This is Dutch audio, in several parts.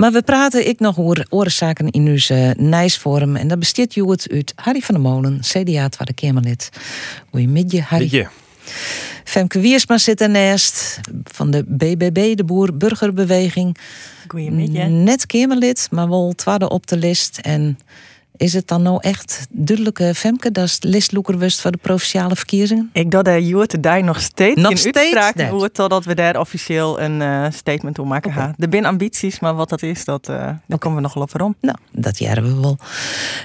Maar we praten ik nog over oorzaken in onze Nijsvorm. En dat besteedt Joet uit Harry van der Molen, CDA Tweede Kamerlid. Goedemiddag, Harry. Je? Femke Wiersma zit ernaast van de BBB, de Boer-Burgerbeweging. Goedemiddag. Net Kamerlid, maar wel tweede op de list. En is het dan nou echt duidelijke Femke, dat is de listloeker wist voor de provinciale verkiezingen? Ik dat de daar nog steeds Nog in steeds uitspraak hoe totdat we daar officieel een eh, statement toe maken Oké. gaan. Er zijn ambities, maar wat dat is, dat, eh daar komen we nog wel op waarom. Nou, dat jaren we wel.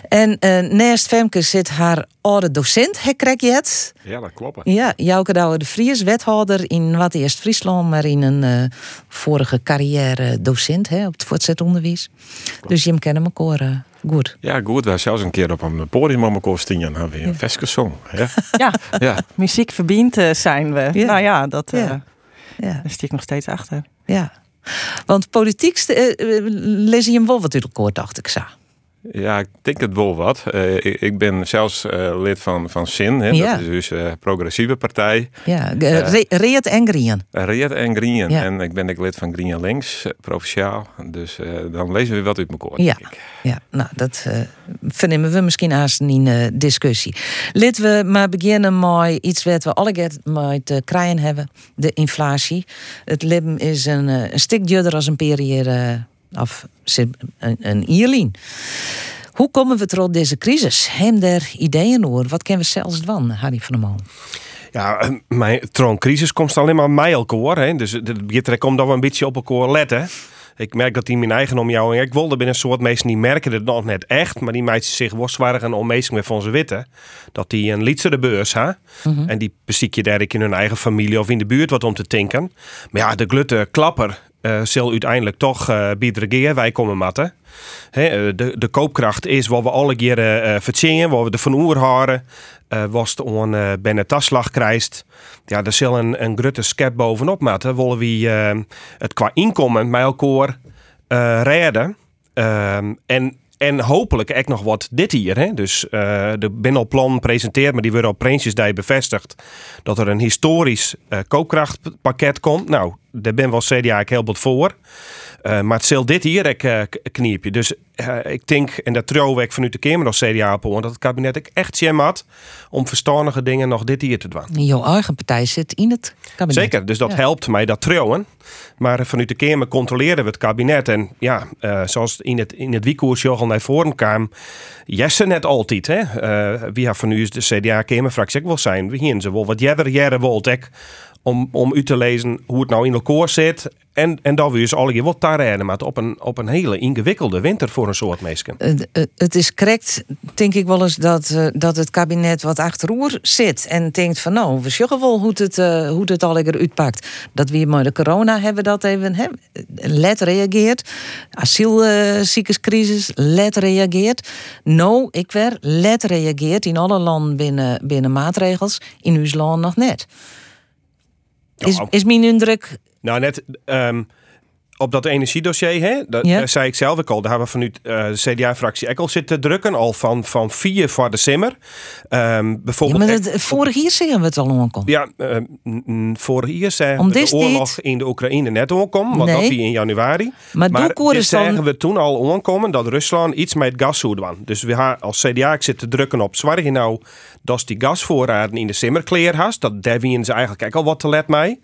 En eh naast Femke zit haar oude docent, Hekrek Jet. Ja, dat klopt. Ja, Jouke Douwe de Vries, wethouder in wat eerst Friesland, maar in een eh, vorige carrière docent hè, op het voortzetonderwijs. Dus je hem kennen elkaar eh, goed. Ja, goed. We hebben zelfs een keer op een podium om elkaar staan. Hebben we een veske song. hè? Ja, Ja, muziek verbindt eh, zijn we. Ja. Nou ja, dat, eh, Ja. Ja, daar stiek ik nog steeds achter. ja. Want politiek uh, lees je hem wel wat uit elkaar, dacht ik zo. Ja, ik denk het wel wat. Eh, ik, ik ben zelfs eh, lid van, van SIN. Hè? Ja. Dat is dus een progressieve partij. Ja, Re Reet en Green. Red en Green. Ja. En ik ben ook lid van Green Links, eh, provinciaal. Dus eh, dan lezen we wat uit elkaar. Ja. denk ik. Ja, nou, dat vernemen we misschien haast in uh, discussie. Laten we maar beginnen met iets wat we alle te krijgen hebben. De inflatie. Het leven is een, een stuk duurder als een periode of een, ierlien. Hoe komen we tot deze crisis? Hem der ideeën over. Wat kennen we zelfs van, Harry van der Molen? Ja, eh, mijn trooncrisis komt alleen maar mij elkaar. Hè? Dus het komt dat we een beetje op elkaar letten. Ik merk dat die mijn eigen om jou en ik wilde binnen een soort mensen die merken het nog net echt, maar die meiden zich worstwaardig onmeesting met van ze witten. Dat die een liedse de beurs ha. Mhm. En die beziek je daar in hun eigen familie of in de buurt wat om te tinken. Maar ja, de glutte klapper eh zal uiteindelijk toch eh bieden wij komen matten. Eh, de, de koopkracht is wat we alle keren eh verzinnen, wat we de van oer houden. eh was het binnen krijgt. Ja, er zal een, een grote skep bovenop matten. Willen we het qua inkomen met elkaar redden. Ehm, en, en hopelijk echt nog wat dit hier. Hè? Dus de Binnenplan presenteert, maar die worden op Prinsjesdij bevestigd. Dat er een historisch koopkrachtpakket komt. Nou, daar ben wel CDA ik heel wat voor. Uh, maar het zal dit hier ik, uh, kniepje. Dus uh, ik denk, en dat trouw ik vanuit de Kamer nog CDA op, dat het kabinet ik echt zin had om verstandige dingen nog dit hier te doen. Jouw eigen partij zit in het kabinet. Zeker, dus dat ja. helpt mij dat trouwen. Maar vanuit de Kamer controleren we het kabinet. En ja, zoals in het, in het wiekkoers al naar voren kwam, jessen net altijd. Hè? wie van u is de CDA-Kamerfractie ik wil zijn. We hier ze wel wat jeder jaren wilt ik om, om u te lezen hoe het nou in elkaar zit. En, en dat we dus alle keer wat daar maar op een, op een hele ingewikkelde winter voor een soort mensen. Het, is correct, denk ik wel eens, dat, uh, dat het kabinet wat achteroer zit en denkt van nou, we zeggen wel hoe het, uh, hoe het al uitpakt. Dat we maar de corona hebben dat even he, let reageert. Asielziekerscrisis, let reageert. Nou, ik weer let reageert in alle landen binnen, binnen maatregels, in uw land nog net. Is, is mijn indruk. Nou, net um, op dat energiedossier, hè, dat, Ja. zei ik zelf ook al. Daar hebben we vanuit uh, de CDA-fractie al zitten drukken. Al van, van vier voor de simmer. Um, Ja, bijvoorbeeld. maar echt- dat, vorig jaar zeggen we het al aankomt. ja, uh, vorig jaar zeggen Om we de oorlog dit? in de Oekraïne net aankomen. Want Nee. dat die in januari. Maar Maar dit dan- zeggen we toen al aankomen dat Rusland iets met gas zou doen. Dus we gaan als CDA ik zit te drukken op zwaar je nou dat die gasvoorraden in de simmerkleer hast. Dat daar wien ze eigenlijk ook al wat te let mee.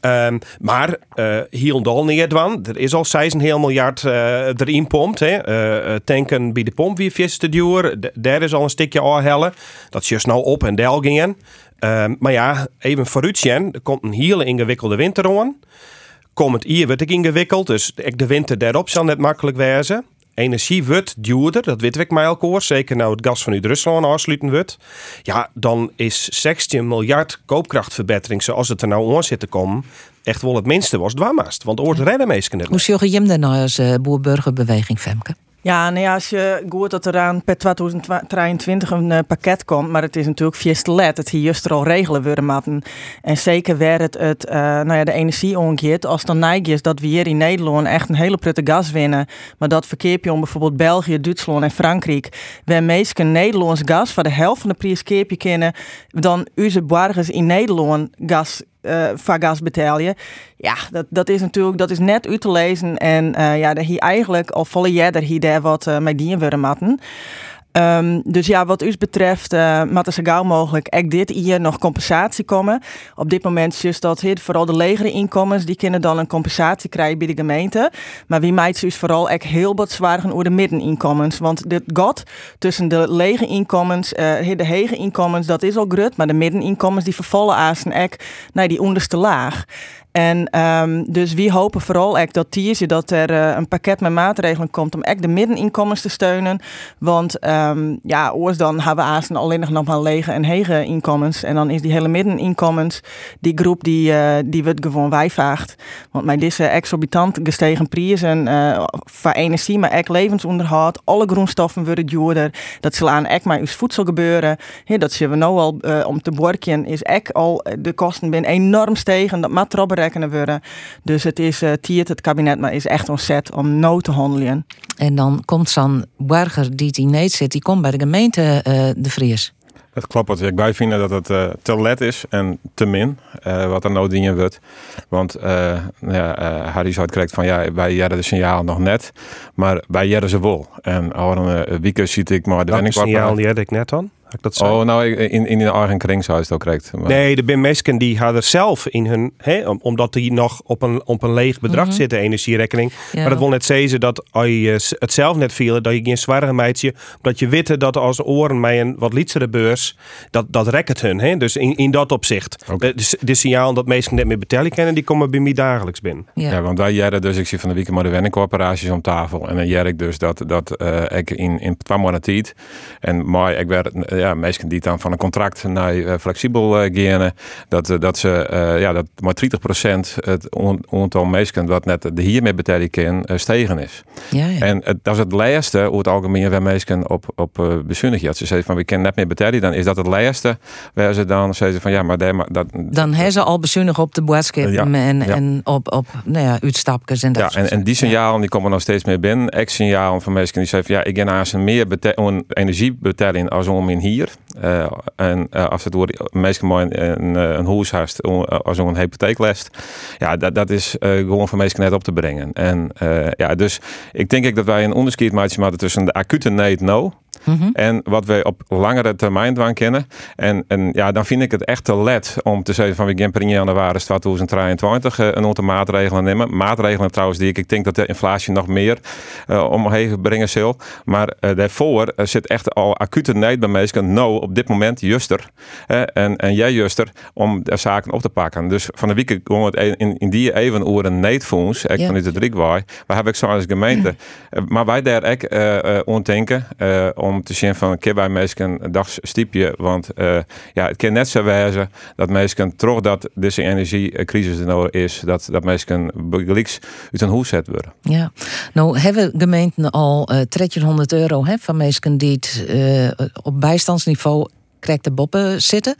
Ehm, maar uh, hier en dan. Er is al 6,5 miljard uh, erin pompt. Hè. Uh, tanken bij de pomp weer vies te duur. Daar is al een stukje aanhellen. Dat is nou op en del gingen. Um, maar ja, even vooruitzien. Er komt een hele ingewikkelde winter aan. Komend hier wordt ik ingewikkeld. Dus de winter daarop zal net makkelijk wezen. Energie wordt duurder, dat weten we mij elkaar. Zeker nou het gas vanuit Rusland afsluiten wordt. Ja, dan is 16 miljard koopkrachtverbetering zoals het er nou aan zit te komen. Echt wel het minste was dwamast. Want oort redden meesten net. Hoe zorg je hem dan nou als uh, boer-burgerbeweging, Femke? Ja, nou als je hoort dat er aan per 2023 een uh, pakket komt, maar het is natuurlijk via te let. Het hier juist er al regelen worden matten. En zeker waar het, het uh, nou ja, de energie als dan neig is dat we hier in Nederland echt een hele prutte gas winnen, maar dat verkeerpje om bijvoorbeeld België, Duitsland en Frankrijk, waar meestal Nederlands gas voor de helft van de prijs keerpje kennen, dan onze burgers in Nederland gas uh, van gas betalen. Ja, dat, dat is natuurlijk dat is net uit te lezen. En uh, ja, hier eigenlijk al volle jaar hier daar wat uh, mee willen matten. Um, dus ja, wat u betreft, uh, er zo gauw mogelijk echt dit hier nog compensatie komen. Op dit moment is dat vooral de legere inkomens, die kunnen dan een compensatie krijgen bij de gemeente. Maar wie meid dus vooral echt heel wat zwaar over de middeninkomens. Want dit gat tussen de lege inkomens, uh, de hege inkomens, dat is al grut. Maar de middeninkomens die vervallen aan echt naar die onderste laag. En um, dus we hopen vooral echt dat je dat er uh, een pakket met maatregelen komt om echt de middeninkomens te steunen. Want um, ja, oors dan hebben we Aasen alleen nog maar lege en hege inkomens. En dan is die hele middeninkomens, die groep die, uh, die wordt gewoon wijvaagd. Want met deze exorbitant gestegen prijzen uh, voor energie, maar ook levensonderhoud, alle grondstoffen worden duurder. Dat zal aan echt maar uw voedsel gebeuren. Dat zien we nu al om te borken, is echt al de kosten ben enorm stegen. Dat maat worden. Dus het is uh, tiert het kabinet, maar is echt ontzet om nood te handelen. En dan komt zo'n burger die die niet zit, die komt bij de gemeente uh, de Vries. Dat klopt. Ik wij vinden dat het uh, te let is en te min uh, wat er nou dingen wordt. Want uh, nou ja, Harry zou het van ja, wij jaren de signaal nog net, maar wij jaren ze wel. En al een week ziet ik maar de Welke signaal die ik net dan? Dat Oh, nou, in, in de eigen kring zou het ook correct. Maar... Nee, de bin mensen die hadden zelf in hun, hè, omdat die nog op een, op een leeg bedrag mm -hmm. zitten, energierekening. Maar dat wil net zeggen dat als je het zelf net viel, dat je geen zware meidje, dat je witte dat als oren met een wat lietsere beurs, dat, dat rekt hun. Hè? Dus in, in dat opzicht. Okay. De, de, signaal dat mensen net meer betalen kennen, die komen bij mij dagelijks binnen. Ja, ja want wij jaren dus, ik zie van de week maar de wenningcorporaties om tafel. En dan jaren ik dus dat, dat uh, ik in, in twee maanden tijd, en maar ik werd ja, mensen die dan van een contract naar uh, flexibel uh, gaan, dat, dat ze ja, dat maar 30% het aantal mensen wat net de hiermee betalen kan stegen is. Ja, ja. En dat is het laatste hoe het algemeen waar mensen op op uh, bezuinig Als ze zeggen van we kunnen net meer betalen, dan is dat het laatste waar ze dan zeggen van ja, maar, daar, maar dat dan hebben ze al bezuinig op de boodschap ja, en, en op op nou ja, uitstapjes en dat. Ja, en, en die signalen die komen nog steeds meer binnen. Ex signaal van mensen die zeggen van ja, ik ga ze meer energie betalen als om in hier. Uh, en uh, als het wordt meestal mooi een, een huis hast als een hypotheeklest. Ja, dat, dat is gewoon voor mensen net op te brengen. En ja, dus ik denk ik dat wij een onderscheid maken tussen de acute need no Mm En wat we op langere termijn dwang kennen. En, en ja, dan vind ik het echt te let om te zeggen van we gaan per januari 2023 een aantal maatregelen nemen. Maatregelen trouwens die ik, ik denk dat de inflatie nog meer uh, omheen brengen zal. Maar uh, daarvoor zit echt al acute neid bij mensen. Nou, op dit moment juster. en, en jij juster om de zaken op te pakken. Dus van de week gewoon het in, in die even een needfonds. Ik vanuit de driekwai. Waar heb ik zo als gemeente. maar wij daar ook uh, om te zien van keer bij mensen een dagstiepje. Want uh, ja, het kan net zo wijzen dat mensen toch dat deze energiecrisis er nou is, dat, dat mensen begelijks uit een hoes zetten worden. Ja, nou hebben gemeenten al uh, 1300 euro hè, van mensen die het, uh, op bijstandsniveau krijgt de boppen zitten.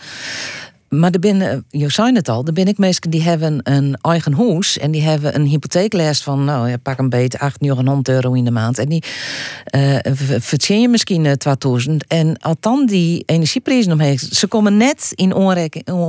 Maar er binnen, je zei het al, er ben ik mensen die hebben een eigen huis en die hebben een hypotheeklast van, nou ja, pak een beetje 8, 900 euro in de maand. En die uh, verdien je misschien uh, 2000. En als dan die energieprijzen omheen, ze komen net in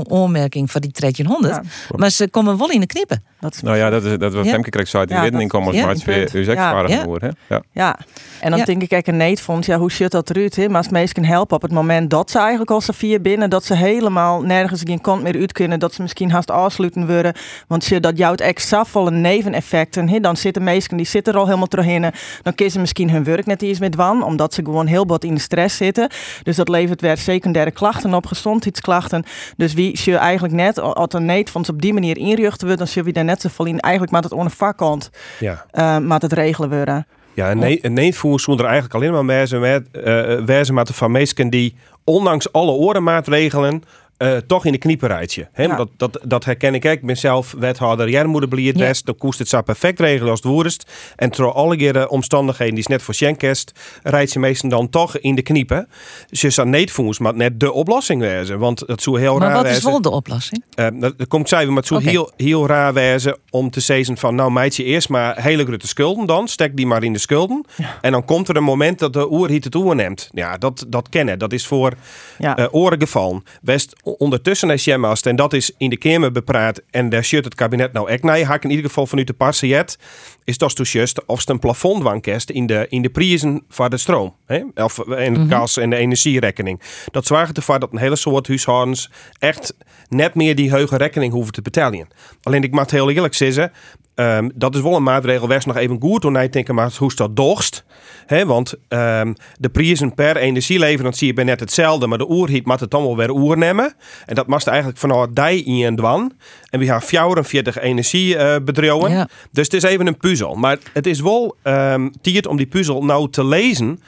onmerking van die 1300, ja. maar ze komen wel in de knippen. Dat is nou ja, dat is dat wat ja. Femke krijgt uit die ja, middeninkomens, ja, maar het is weer ja. geworden. Ja. ja, en dan denk ik, kijk, een neetvond, ja, hoe zit dat eruit? Hè? Maar als mensen helpen op het moment dat ze eigenlijk al vier binnen, dat ze helemaal nergens geen kant meer uit kunnen, dat ze misschien haast afsluiten worden. Want je dat jouw extra volle neveneffecten, hè? dan zitten mensen die zitten er al helemaal terug in. Dan kiezen ze misschien hun werk net eens met wan, omdat ze gewoon heel wat in de stress zitten. Dus dat levert weer secundaire klachten op, gezondheidsklachten. Dus wie je eigenlijk net, als een neetvond op die manier inrichten wordt, dan zul je daar net zo vol in. Eigenlijk maar het onder vakkant, ja. Uh, maar het regelen worden. Ja, een, nee, neetvoer er eigenlijk alleen maar wijzen met, uh, wijzen met de van mensen die ondanks alle orenmaatregelen uh, toch in de knieperijtje. Ja. Dat, dat, dat herken ik. Ik ben zelf wethouder Jermoederbliert ja. Dan koest het zo perfect regelen als het woerst. En door alle keren omstandigheden die is net voor Schenkest, rijdt ze meestal dan toch in de kniepen. Dus je zou niet maar net de oplossing wezen. Want het zou heel maar raar wat is wel de oplossing? Uh, dat, dat komt zij, maar het zou okay. heel, heel raar wezen om te zeggen van nou meidje eerst maar hele grote schulden dan. Stek die maar in de schulden. Ja. En dan komt er een moment dat de oer het oer neemt. Ja, dat, dat kennen. Dat is voor ja. uh, oren gevallen. West ondertussen is Jemmast, en dat is in de Kamer bepraat, en daar zit het kabinet nou echt naar, haak in ieder geval vanuit de jet, is dat dus juist of het een plafondwankest in de, in de prijzen van de stroom. Hè? Of in de gas en de energierekening. Dat zorgt ervoor dat een hele soort huishoudens echt net meer die hoge rekening hoeven te betalen. Alleen ik moet heel eerlijk zeggen, Ehm, dat is wel een maatregel. Wees nog even goed toen hij denken, maar hoe is dat? He, want um, de prijzen per energieleverancier je bij net hetzelfde, maar de oerhiet moet het dan wel weer oer nemen. En dat moest eigenlijk vanuit die in en dwan. En we gaan 44 energiebedrijven. Ja. Dus het is even een puzzel. Maar het is wel um, tiert om die puzzel nou te lezen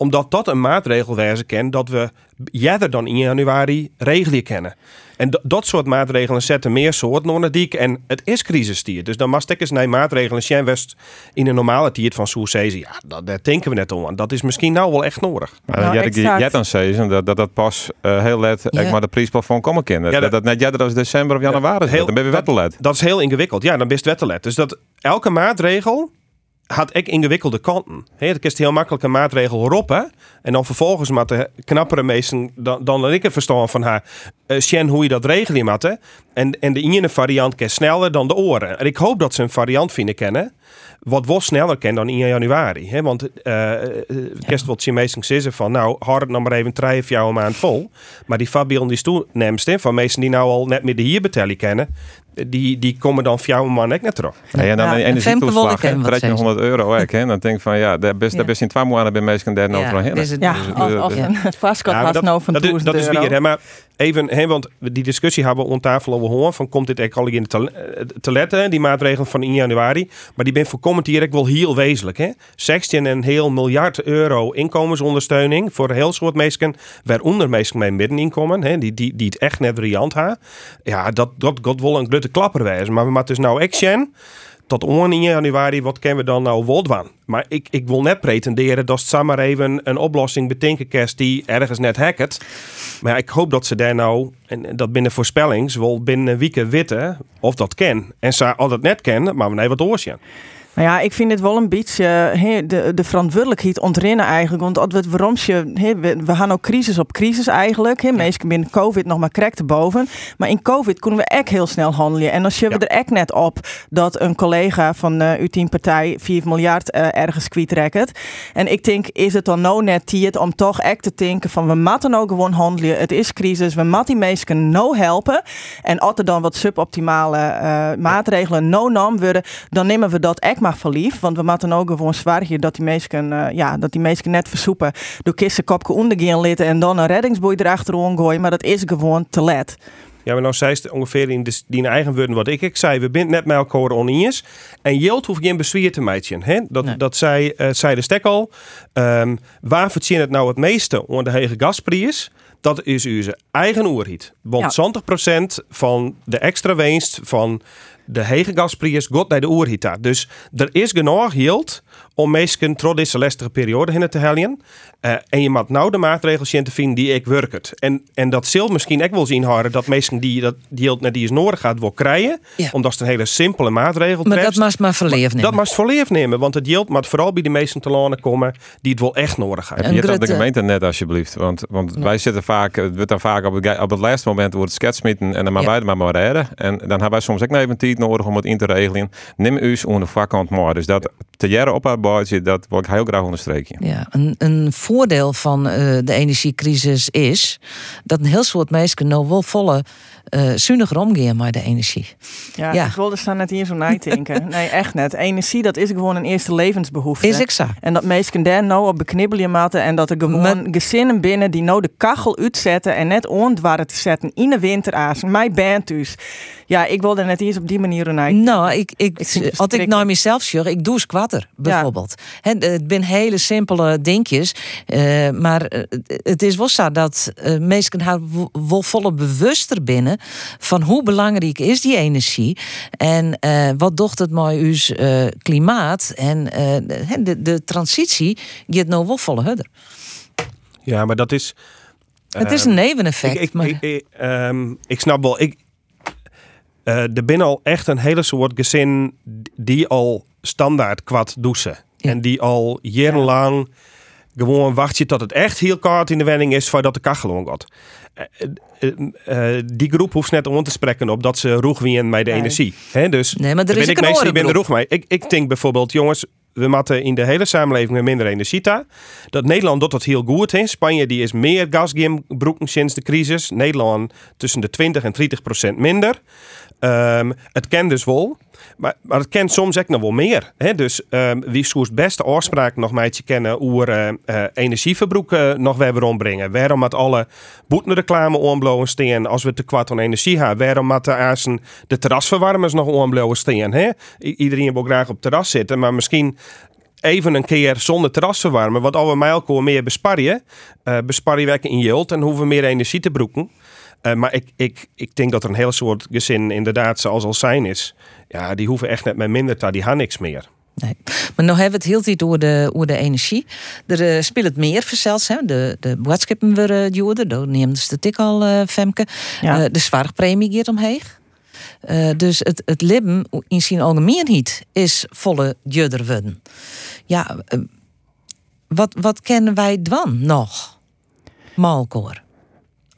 omdat dat een maatregel wijze kent dat we jijder dan in januari regelen kennen. En dat soort maatregelen zetten meer soort nog dik. En het is crisistier. Dus dan mag ik eens naar maatregelen zijn west in een normale tiert van Soersezen. Ja, dat, daar denken we net om. Dat is misschien nou wel echt nodig. Maar nou, jij dan dat, dat dat pas uh, heel let ja. maar de prijsplafond komen kennen. Ja, dat, dat net jij als december of januari ja, heel, dan ben je wettelet. Dat, dat is heel ingewikkeld. Ja, dan ben je wettelet. Dus dat elke maatregel had ik ingewikkelde kanten. He, dat is heel makkelijk een maatregel roppen. En dan vervolgens met de knappere meesten dan, dan ik het verstaan van haar. Uh, Sjen hoe je dat regelen moet. En, en de ene variant kan sneller dan de oren. En ik hoop dat ze een variant vinden kennen wat wel sneller kan dan in januari. Hè? Want uh, kerst wat je meestal zeggen van nou, hard het nog maar even drie of jouw maand vol. Maar die Fabian die stoel neemt van mensen die nou al net meer de hier betalen kennen, die, die komen dan voor jou man echt net terug. Ja, en dan ja, een energietoeslag, 100 euro. Hè? Dan denk ik van ja, daar best, daar best in twee maanden bij mensen daar nou ja, Ja, als, het vastkort was nou van dat, dat is weer, hè, maar even, hè, want die discussie hebben we op tafel over gehoord van komt dit echt al in te, eh, te letten, die maatregelen van in januari. Maar die ben voorkomend hier ik wel heel wezenlijk. Hè? 16 een heel miljard euro inkomensondersteuning voor een heel soort mensen, waaronder mensen met middeninkomen, hè, die, die, die het echt net riant hebben. Ja, dat, dat gaat wel een grote klapper. Maar we moeten dus nou action tot on in januari, wat kennen we dan nou wel Maar ik, ik wil net pretenderen dat het maar even een oplossing bedenken kerst die ergens net hacket. Maar ik hoop dat ze daar nou, en dat binnen voorspellings, wel binnen weken weten of dat ken. En ze al dat net kennen, maar nee wat oorsje. Nou ja, ik vind het wel een beetje he, de, de verantwoordelijkheid ontrennen eigenlijk. Want als we het waarom je, he, we, we gaan ook crisis op crisis eigenlijk. He, meestal binnen COVID nog maar krek te boven. Maar in COVID kunnen we echt heel snel handelen. En dan je we er echt net op dat een collega van uh, uw teampartij 4 miljard uh, ergens kwijtrekt. En ik denk, is het dan nou net tijd om toch echt te denken van we moeten ook gewoon handelen. Het is crisis, we moeten die mensen nou helpen. En als er dan wat suboptimale uh, maatregelen nou nam worden, dan nemen we dat echt maar verliefd. Want we moeten ook gewoon zwaar dat die mensen, uh, ja, dat die mensen net versoepen. Door kissen kopje ondergaan litten en dan een reddingsboei erachterom gooien. Maar dat is gewoon te let. Ja, maar nou zei ze ongeveer in de, die eigen woorden wat ik, ik zei. We binden net met elkaar oneens. En Jilt hoeft geen bezwier te meidje. Hè? Dat, dat zei, uh, zei de stek al. Um, waar verdient het nou het meeste onder de hege gasprijs? Dat is uw eigen oerhiet. Want ja. 20% van de extra winst van de hege gasprijs gaat naar de oerhita. Dus er is genoeg geld om mensen door deze lastige periode heen te helpen. Uh, en je moet nou de maatregels in te vinden die ik werkt. En, en dat zult misschien ook wel zien houden dat mensen die dat die net die is nodig gaat wel krijgen. Omdat het een hele simpele maatregel Maar dat mag maar verleef nemen. Dat mag verleef nemen. Want het geld moet vooral bij de meesten te lanen komen die het wel echt nodig hebben. Je hebt de gemeente net alsjeblieft. Want, want wij zitten vaak, het wordt dan vaak op het, op het laatste moment wordt het sketsmitten en dan maar wij maar maar redden. En dan hebben wij soms ook nog even tijd nodig om het in te regelen. Neem u onder de vakant maar. Dus dat te jaren op haar boordje, dat wil ik heel graag onderstrepen. Ja, een, een voordeel van uh, de energiecrisis is dat een heel soort mensen nou wel volle uh, zuiniger omgaan met de energie. Ja, ja. ik wilde staan net hier zo na denken. nee, echt net. Energie, dat is gewoon een eerste levensbehoefte. Is exact. En dat mensen daar nou op beknibbelen maten en dat er gewoon Met... gezinnen binnen die nou de kachel uitzetten en net ondwaren te zetten in de winteraas. Mijn band dus. Ja, ik wilde net eens op die manier naar. Nou, ik, ik, als ik naar mezelf zeg, ik doe squatter bijvoorbeeld. Ja. het zijn hele simpele dingetjes, uh, maar eh, het is wel zo dat uh, mensen haar wel volle bewuster binnen van hoe belangrijk is die energie en uh, wat docht het mooi uw uh, klimaat en de, de transitie gaat nou wel volle hudder. Ja, maar dat is. Het is een neveneffect. Ik, ik, maar... ik, um, ik snap wel. Ik, uh, er binnen al echt een hele soort gezin die al standaard kwad douchen. En die al jarenlang gewoon wacht je tot het echt heel koud in de wenning is voordat de kachel omgaat. Uh, uh, die groep hoeft net om te spreken op dat ze roeg wie bij de Nee. energie. Dus Nee, maar er is ben ik meestal andere ben de roeg mee. Ik, ik denk bijvoorbeeld, jongens, we moeten in de hele samenleving met minder energie ta. Dat Nederland doet dat heel goed. Hè. Spanje die is meer gas gaan broeken sinds de crisis. Nederland tussen de 20 en 30 procent minder. Ehm, het kent dus wel. Maar, maar het kent soms ook nog wel meer. Hè? Dus ehm, wie zoekt beste afspraak nog met je kennen hoe eh, eh, energieverbruik eh, nog weer rondbrengen. Waarom met alle boetenreclame onblowen steen als we te kwart aan energie hebben. Waarom met de aarsen de terrasverwarmers nog onblowen steen. Hè? Iedereen wil graag op terras zitten, maar misschien even een keer zonder terras verwarmen. Want als we elkaar meer besparen, eh besparen we in yield en hoeven meer energie te broeken. Eh, maar ik, ik, ik denk dat er een hele soort gezin inderdaad zoals al zijn is. Ja, die hoeven echt net met minder te, die gaan niks meer. Nee. Maar nog hebben we het heel tijd over de, over de energie. Er eh, speelt het meer verzels. Hè. De, de boodschappen worden duurder. Daar neemt de tik al, eh, Femke. Ja. Eh, de zwaarpremie gaat omheeg. Eh, dus het, het leven in zijn algemeenheid is volle duurder worden. Ja, eh, wat, wat kennen wij dan nog? Malkoor.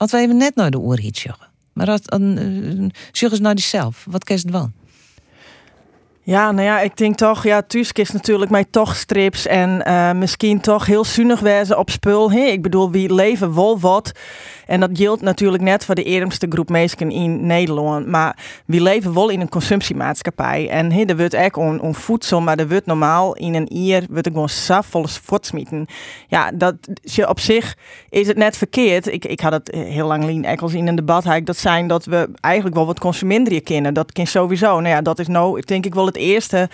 Als we even net naar de zeggen. Maar als, dan uh, zeggen ze naar zelf. Wat kerst dan? Ja, nou ja, ik denk toch, ja, Tusk is natuurlijk mij toch strips en eh, misschien toch heel zuinig wezen op spul. Hè? Ik bedoel, wie leven wel wat. En dat geldt natuurlijk net voor de eerste groep mensen in Nederland. Maar wie leven wel in een consumptiemaatschappij. En hè, er wordt echt om, om voedsel, maar er wordt normaal in een ier wordt er gewoon safvolle voortsmieten. Ja, dat op zich is het net verkeerd. Ik, ik had het heel lang Lien Eccles in een debat dat zijn dat we eigenlijk wel wat consuminderen kennen. Dat kan sowieso. Nou ja, dat is nou denk ik wel het eerste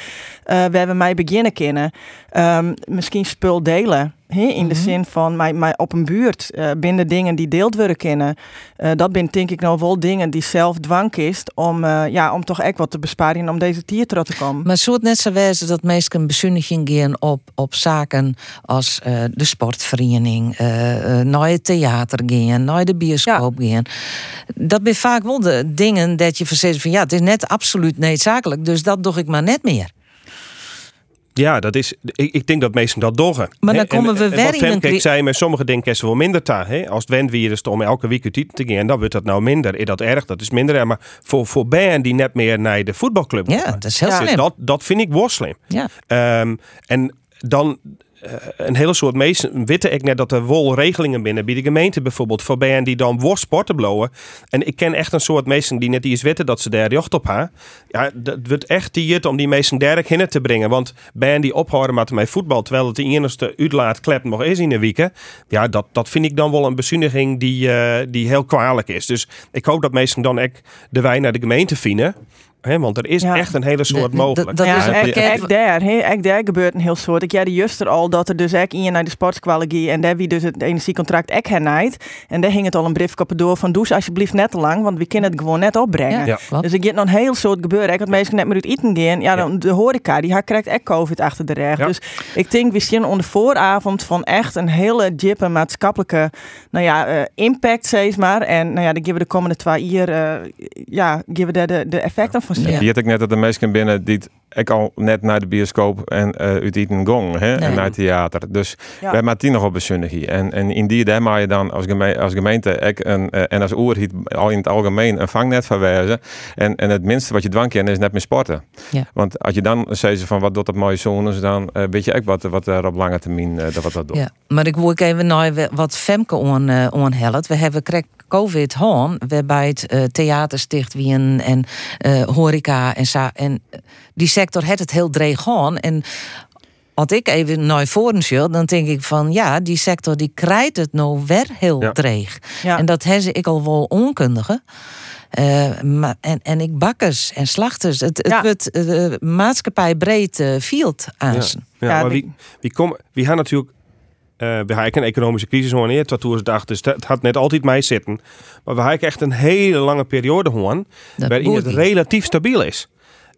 eh waar we mee beginnen kennen. Ehm, misschien spul delen. in de zin van mij, mij op een buurt eh, binnen dingen die deeld worden kennen. Eh, dat zijn denk ik nou wel dingen die zelf dwang is om, eh, ja, om toch echt wat te besparen en om deze tier terug te komen. Maar zou het net zo wezen dat mensen bezuiniging gaan op, op zaken als de sportvereniging, naar het theater gaan, naar de bioscoop gaan. Dat zijn vaak wel de dingen dat je verzet van ja, het is net absoluut noodzakelijk, dus dat doe ik maar net meer. Ja, dat is, ik, ik denk dat mensen dat doggen. Maar dan komen we weer in een zei, met sommige dingen is wel minder ta. Hè? Als het wendvirus om elke week uit te gaan, dan wordt dat nou minder. Is dat erg? Dat is minder. Maar voor, voor banden die net meer naar de voetbalclub Ja, dat is heel Ja. slim. Dus dat, dat vind ik wel slim. Ja. Ehm, en dan een hele soort mensen weten ik net dat er wel regelingen binnen bij de gemeente bijvoorbeeld voor bijen die dan worst sporten blowen. En ik ken echt een soort mensen die net iets weten dat ze daar jocht op haar. Ja, dat wordt echt die om die mensen daar hinnen te brengen. Want bijen die ophouden met mij voetbal, terwijl het de enigste uitlaat klep nog is in de week. Ja, dat, dat vind ik dan wel een bezuiniging die, eh, die heel kwalijk is. Dus ik hoop dat mensen dan echt de wijn naar de gemeente vinden. Hè, want er is Ja. echt een hele soort mogelijk. dat ja, is echt, echt daar, hè, echt daar gebeurt een heel soort. Ik de juster al dat er dus echt in naar de sportsqualigie en daar wie dus het energiecontract echt hernijdt. En daar hing het al een brief op door van doe alsjeblieft net te lang, want we kunnen het gewoon net opbrengen. Ja, Ja. klopt. Dus ik get nog een heel soort gebeuren. Ik had mensen net maar uit eten gaan. Ja, dan de horeca, die krijgt echt COVID achter de rug. Ja. Dus ik denk, we zien onder vooravond van echt een hele diepe maatschappelijke nou ja, eh, impact, zeg maar. En nou ja, dan geven we de komende twee jaar, eh, ja, geven we daar de, de effecten van. Die had ik net dat de mensen binnen die ik al net naar de bioscoop en eh uit eten gong hè, Nee. en naar het theater. Dus Ja. wij maken die nog op bezuinigie. En, en in die daar mag je dan als, geme als gemeente ik een, eh, en als oerhiet al in het algemeen een vangnet verwijzen. En, en het minste wat je dwang kan is net meer sporten. Ja. Want als je dan zegt van wat doet dat mooie zones, dan eh, weet je ook wat, wat er op lange termijn eh, dat wat dat doet. Ja, maar ik wil ook even naar we- wat Femke on, uh, onhelpt. We hebben krek COVID gehad, waarbij het theater sticht wie en, en eh, horeca en. En die sector had het heel dreig gaan. En als ik even naar voren zie, dan denk ik van ja, die sector die krijgt het nou weer heel Ja. dreig. Ja. En dat hebben ze ik al wel onkundige. Eh, maar, en, en ik bakkers en slachters. Het, het Ja. wordt eh, maatschappij breed eh, field aan. Ja, ze. ja, Ja, maar die- wie, wie, kom, wie gaan natuurlijk. eh we hebben een economische crisis wanneer 2008, dus dat had net altijd mij zitten. Maar we hebben echt een hele lange periode gewoon, waarin het relatief stabiel is.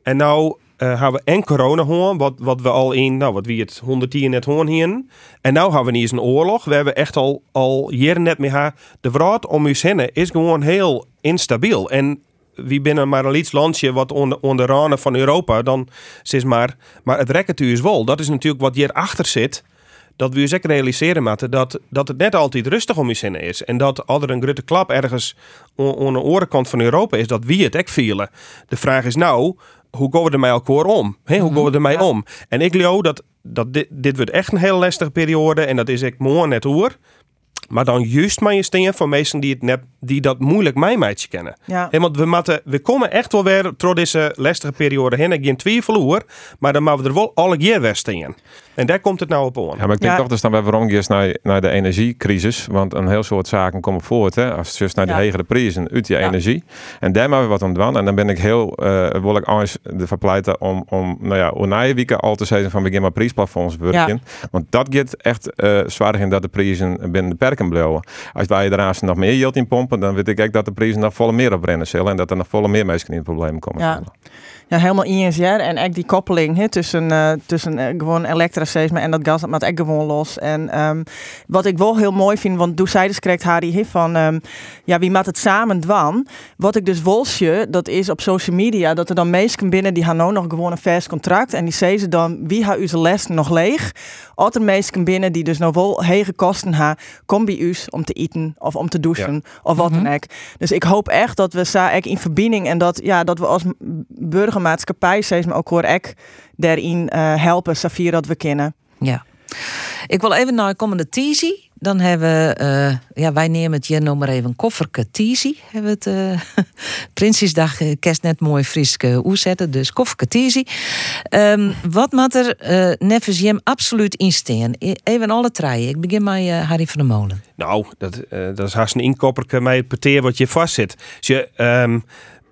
En nou eh hebben we en corona gewoon, wat, wat we al in, nou wat wie het 110 net gewoon hier. En nou hebben we niet eens een oorlog. We hebben echt al, al jaren net meer haar. De wereld om ons heen is gewoon heel instabiel. En wie binnen maar een iets landje wat onder, onder van Europa, dan is maar, maar het rekkert u is wel. Dat is natuurlijk wat hier achter zit. dat we zeker realiseren moeten dat, dat het net altijd rustig om je zinnen is. En dat als er een grote klap ergens aan de orenkant van Europa is, dat wie het ook vielen. De vraag is nou, hoe gaan we er met elkaar om? He, hoe gaan we ermee ja. om? En ik geloof dat, dat dit, dit wordt echt een heel lastige periode en dat is ik mooi net hoor. Maar dan juist maar je steen voor mensen die, het net, die dat moeilijk mij meidje kennen. Ja. want we, moeten, we komen echt wel weer door deze lastige periode heen. Ik geen twijfel hoor. Maar dan moeten we er wel alle keer weer staan. En daar komt het nou op aan. Ja, maar ik denk Ja. toch dat dan bij waarom naar, naar de energiecrisis. Want een heel soort zaken komen voort. Hè, als het just naar de Ja. hegere prijzen uit Ja. energie. En daar maken we wat aan doen. En dan ben ik heel, eh wil ik anders de verpleiten om, om nou ja, onaaie weken al te zeggen van begin maar prijsplafonds werken. Want dat gaat echt eh zwaar in dat de prijzen binnen de blijven. Als wij daarnaast nog meer geld in pompen, dan weet ik ook dat de prijzen nog volle meer opbrennen zullen. En dat er nog volle meer mensen in het probleem komen. Ja. Ja, helemaal INSR. En echt die koppeling hè, tussen, eh, tussen eh, gewoon en dat gas, dat maakt echt gewoon los. En ehm, wat ik wel heel mooi vind, want dus correct Harry hè, van, ehm, ja, wie maakt het samen dwan? Wat ik dus wolsje, dat is op social media, dat er dan mensen binnen die gaan nou nog gewoon een vast contract. En die zeggen ze dan, wie gaat uw les nog leeg? Als er mensen binnen die dus nog wel hege kosten hebben, kom bij u om te eten of om te douchen of wat dan ook. Dus ik hoop echt dat we echt in verbinding en dat, ja, dat we als m- burgermaatschappij steeds maar ook hoor ek daarin eh, helpen, Safir dat we kennen. Ja. Ik wil even naar de komende teasy. Dan hebben we, eh, ja, wij nemen het hier nog maar even kofferke teasy. Hebben we het eh Prinsjesdag kerst net mooi friske oezetten, dus kofferke teasy. Ehm, wat moet er eh nevens jem absoluut instaan? E- Even alle treien. Ik begin met eh, Harry van der Molen. Nou, dat, eh, dat is haast een inkopperke met het peteer wat je vastzit. Dus je, ehm,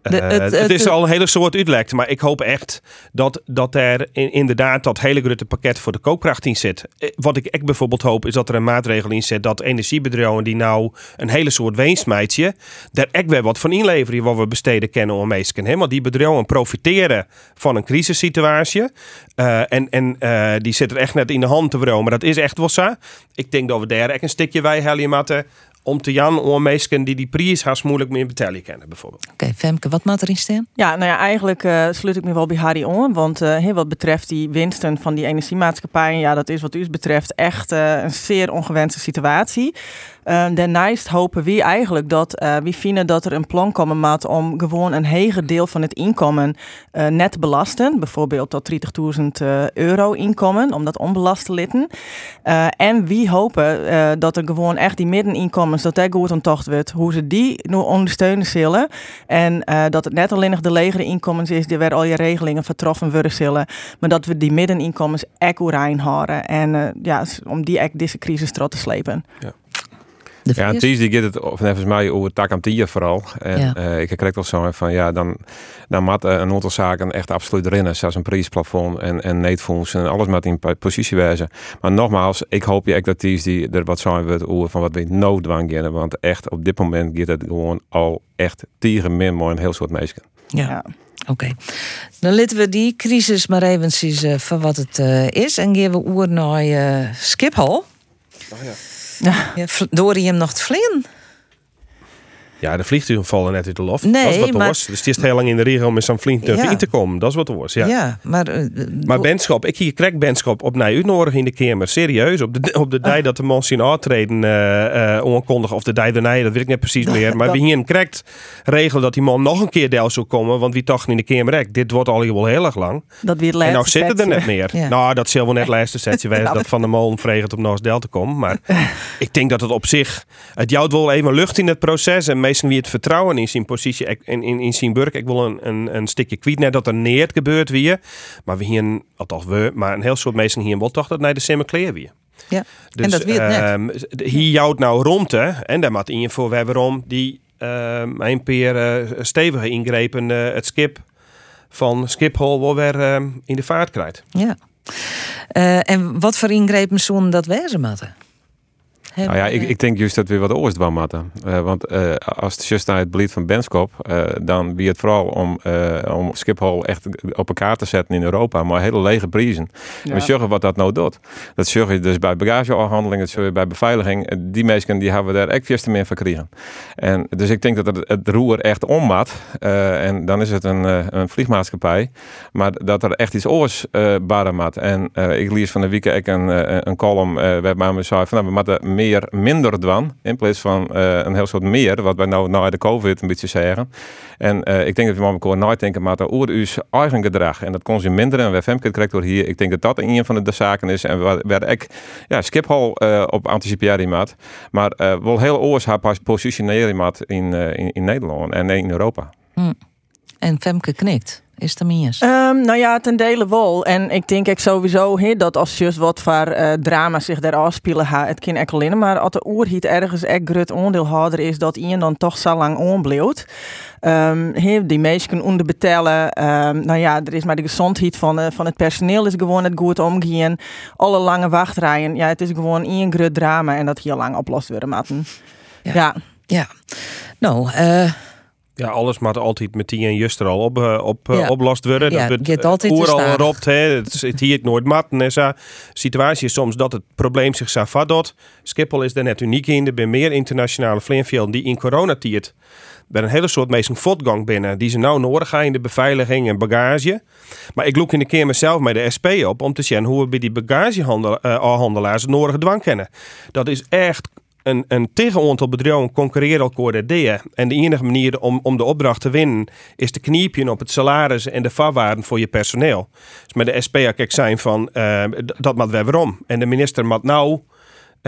De- eh, het- het, het- is al een hele soort uitlekt, maar ik hoop echt dat, dat er in- inderdaad dat hele grote pakket voor de koopkracht in zit. Eh, Wat ik echt bijvoorbeeld hoop is dat er een maatregel in zit dat energiebedrijven die nou een hele soort winstmeidje, daar echt weer wat van inleveren wat we besteden kennen om meesken. Want die bedrijven profiteren van een crisissituatie Eh, en en die zit er echt net in de hand te wromen. Maar dat is echt wel zo. Ik denk dat we daar echt een stukje wij helpen moeten om te jan om mensen die die prijs haast moeilijk meer betalen kennen bijvoorbeeld. Oké, Femke, wat moet erin staan? Ja, nou ja, eigenlijk eh, sluit ik me wel bij Harry om. Want eh, heel wat betreft die winsten van die energiemaatschappijen, ja, dat is wat u betreft echt eh, een zeer ongewenste situatie. Eh, daarnaast hopen we eigenlijk dat eh we vinden dat er een plan komen moet om gewoon een heger deel van het inkomen eh, net te belasten. Bijvoorbeeld tot 30.000 eh, euro inkomen, om dat onbelast te litten. En wie hopen dat er gewoon echt die middeninkomens, dat daar goed onttocht wordt, hoe ze die nu ondersteunen zullen. En dat het net alleen nog de legere inkomens is, die waar al je regelingen vertroffen worden zullen. Maar dat we die middeninkomens echt oerijn houden. En ja, om die echt deze crisis terug te slepen. De Ja, die gaat het volgens mij over takamtia vooral. En Ja. eh, ik krijg toch zo van ja, dan, dan moet eh, een aantal zaken echt absoluut rennen. Zoals een prijsplafond en, en neetfonds en alles moet in po- positie wijzen. Maar nogmaals, ik hoop je echt dat Ties die er wat zijn wordt over van wat we nooddwang gaan. Want echt op dit moment gaat het gewoon al echt tegen min mooi een heel soort mensen. Ja. Ja. Oké, dan laten we die crisis maar even zien eh, van wat het eh, is. En gaan we oer naar eh, Schiphol. Ja. Ja, je hem nog te vliegen? Ja, de vliegtuigen vallen net uit de loft. Nee, dat is wat er maar- was. Dus het is heel lang in de regio om met zo'n vliegtuig Ja. in te komen. Dat is wat er was, ja. Ja, maar... eh, Maar Benschop, ik hier krijg Benschop op naar uitnodiging in de Kamer. Serieus. Op de, op de Ah. dag dat de man zien aantreden onkondigen. Of de dag daarna, dat weet ik net precies meer. Maar we hier een correct regelen dat die man nog een keer deel zou komen. Want wie toch in de Kamer. Dit wordt al wel heel erg lang. Dat weer en nou laatste zit het er net meer. Ja. Nou, dat zal wel net laatste setje. Ja, dat Van de Molen vreegt om nog eens deel te komen. Maar ik denk dat het op zich... Het jouwt wel even lucht in het proces. En meestal wie het vertrouwen in zijn positie, in, in, in zijn burg. Ik wil een, een, een stukje kwijt net dat er neert gebeurt weer. Maar we hier, een- althans we, maar een heel soort mensen hier wel toch dat naar de Simmer Kleer weer. Ja. Dus, En dat weet net. ehm, hier jouwt nou rond, hè. En daar maakt in voor waarom die ehm een peer eh, stevige ingrepen eh, het skip van Schiphol wel weer ehm, in de vaart krijgt. Ja. Eh, en wat voor ingrepen zouden dat wezen moeten? Nou ja, ik, ik denk juist dat we wat oors doen moeten. Uh, want uh, als het just naar het beleid van Benskop, uh, dan wie het vooral om, om Schiphol echt op elkaar te zetten in Europa, maar hele lege prijzen. Ja. We zorgen wat dat nou doet. Dat zorg je dus bij bagageafhandeling, dat zorg je bij beveiliging. Die mensen die hebben daar echt veel meer van krijgen. En dus ik denk dat het, het roer echt ommaat. en dan is het een, een vliegmaatschappij. Maar dat er echt iets oors uh. En ik lees van de week ook een, een column waarbij we zeiden van nou, we moeten meer meer minder dan. In plaats van uh, een heel soort meer, wat wij nou na de COVID een beetje zeggen. En uh, ik denk dat we elkaar nadenken maar over uw eigen gedrag. En dat minder en Femke krijgt door hier. Ik denk dat dat een van de zaken is. En waar, ik ja, Schiphol uh, op anticiperen maat. Maar wel heel oors haar positioneren maat in, in, in Nederland en in Europa. Hm. En Femke knikt. Is dat meer? Um, nou ja, ten dele wel. En ik denk ik sowieso he, dat als je wat voor uh, drama zich daar afspelen ha, het kan echt alleen maar als de oerhiet ergens echt grut ondeelhouder is dat iemand dan toch zo lang onbleeuwt. Um, he, die mensen onderbetellen. Um, nou ja, er is maar de gezondheid van, uh, van het personeel is gewoon het goed omgaan. Alle lange wachtrijen. Ja, het is gewoon één grut drama en dat heel lang oplost worden, matten. Ja. ja. ja. Nou, eh ja, alles moet altijd met die en juster al op, uh, op uh, oplost worden. Ja, dat wordt altijd al ropt, hè. Het zit hier nooit matten en zo. Situatie is soms dat het probleem zich zo vat Schiphol is daar net uniek in. Er zijn meer internationale vliegvelden die in coronatijd bij een hele soort mensen voortgang binnen. Die ze nou nodig gaan in de beveiliging en bagage. Maar ik loop in de keer mezelf met de SP op om te zien hoe we bij die bagagehandelaars uh, nodige dwang kennen. Dat is echt een, een tegenaantal bedrijven concurreren elkaar dat En de enige manier om, om de opdracht te winnen is te kniepje op het salaris en de voorwaarden voor je personeel. Dus met de SP ik zijn van uh, dat moet we waarom. En de minister moet nou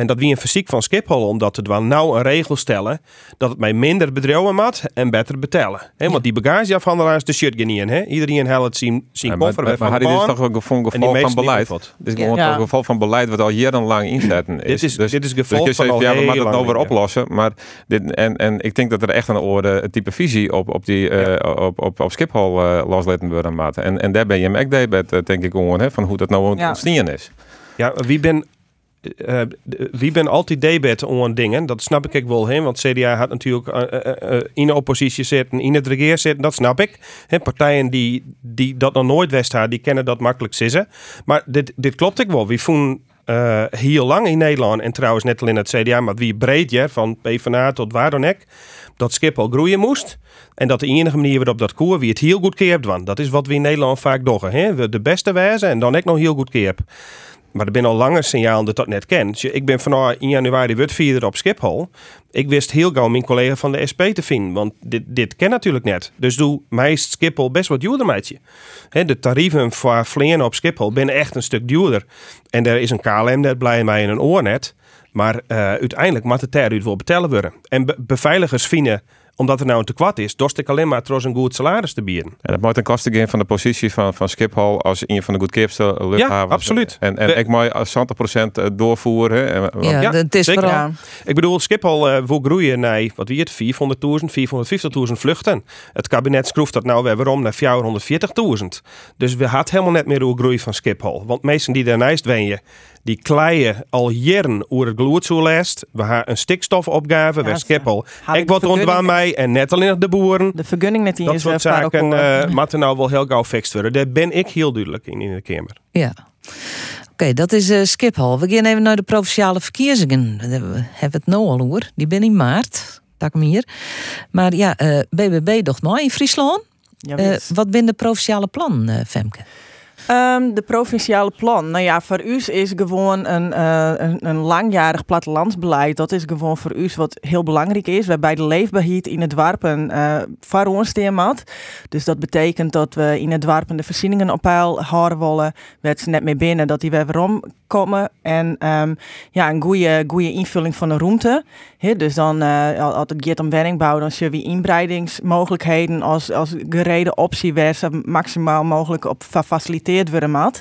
en dat wie een fysiek van Schiphol om dat te doen, nou een regel stellen dat het mij minder bedrijven maat en beter betalen. He, want die bagageafhandelaars, de shit niet in. He. Iedereen helpt het zien, zien ja, koffer maar, maar, maar dit is toch een gevolg, van beleid? Dit is gewoon een geval van beleid wat al jarenlang inzetten is. dit is, dus, dit is gevolg dus van Ja, we moeten het nou weer oplossen. Maar dit, en, en ik denk dat er echt een orde type visie op, op, die, uh, op, op, op Schiphol uh, loslaten worden. En, en daar ben je hem ook met, uh, denk ik gewoon, van hoe dat nou ja. ontstaan is. Ja, wie ben uh, wie ben altijd debet om dingen, dat snap ik wel heen. Want CDA had natuurlijk uh, uh, in de oppositie zitten, in het regeer zitten, dat snap ik. Partijen die, die dat nog nooit west hadden, die kennen dat makkelijk sissen. Maar dit, dit klopt ik wel. Wie voelen heel lang in Nederland, en trouwens net alleen het CDA, maar wie breed je, van PvdA tot waar dan ook, dat Schiphol groeien moest. En dat de enige manier waarop dat koer wie het heel goed keert, want dat is wat we in Nederland vaak doen. De beste wijze en dan ook nog heel goed keer. Maar er ben al langer signaal dat dat net ken. Dus ik ben vanaf in januari wordvierder op Schiphol. Ik wist heel gauw mijn collega van de SP te vinden. Want dit, dit ken natuurlijk net. Dus doe mij Schiphol best wat duurder met je. de tarieven voor vliegen op Schiphol zijn echt een stuk duurder. En er is een KLM dat blij mij in een oornet. Maar uh, uiteindelijk moet het daar wel betalen worden. En beveiligers vinden omdat er nou een tekort is, dorst ik alleen maar trots een goed salaris te bieden. En dat moet een kosten gaan van de positie van, van Schiphol als een van de goedkoopste luchthavens. Ja, absoluut. En, en ik mooi 70% eh, doorvoeren. Ja, ja het is zeker. Vooral... Ik bedoel, Schiphol uh, wil groeien naar, wat wie het, 400.000, 450.000 vluchten. Het kabinet schroeft dat nou weer waarom naar 440.000. Dus we hadden helemaal net meer hoe groei van Schiphol. Want meesten die daarnaast wenjen, die kleien al jaren over het gloedzoelest. We hebben een stikstofopgave bij Schiphol. Ik word ontwaan mij en net alleen de boeren. De vergunning net die dat soort zaken uh, moeten nou wel heel gauw fixt worden. Daar ben ik heel duidelijk in in de Kamer. Ja. Oké, dat is uh, Schiphol. We gaan even naar de provinciale verkiezingen. We hebben het nou al hoor. Die ben in maart. Tak hier. Maar ja, uh, eh, BBB toch mooi in Friesland. Ja, wat ben de provinciale plan, Femke? Um, de provinciale plan. Nou ja, voor u is gewoon een, uh, een, langjarig plattelandsbeleid. Dat is gewoon voor u wat heel belangrijk is. Waarbij de leefbaarheid in het warpen uh, voor ons Dus dat betekent dat we in het warpen de voorzieningen op peil houden willen. Werd ze net mee binnen dat die weer waarom komen. En um, ja, een goede, goede invulling van de ruimte. Dus dan, uh, als het gaat om woningbouw, dan we inbreidingsmogelijkheden als, als gereden optie waar maximaal mogelijk op faciliteerd worden mat.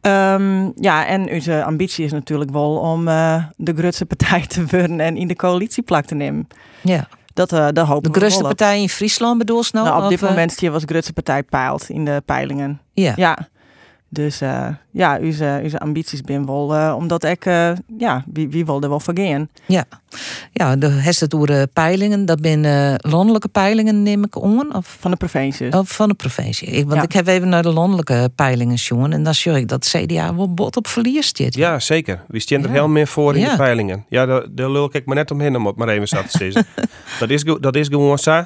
Um, ja, en onze ambitie is natuurlijk wel om uh, de grootste partij te worden en in de coalitieplak te nemen. Ja. Dat, uh, dat hopen de grootste partij in Friesland bedoel snel? Nou, op dit moment was de grootste partij peilt in de peilingen. Ja. ja. Dus uh, ja, onze, onze ambities zijn wel, uh, omdat ik, uh, ja, wie, wie wil er wel vergaan. Ja, ja de hersentoeren peilingen, dat zijn landelijke peilingen, neem ik aan? Of? Van de provincie. Of van de provincie. Ik, want ik heb even naar de landelijke peilingen jongen en dan zie ik dat CDA wel bot op verlies zit. Ja, zeker. We staan er heel meer voor in de peilingen. Ja, daar, daar lul ik maar net omheen om het maar even zo te zeggen. dat, is, dat is gewoon zo.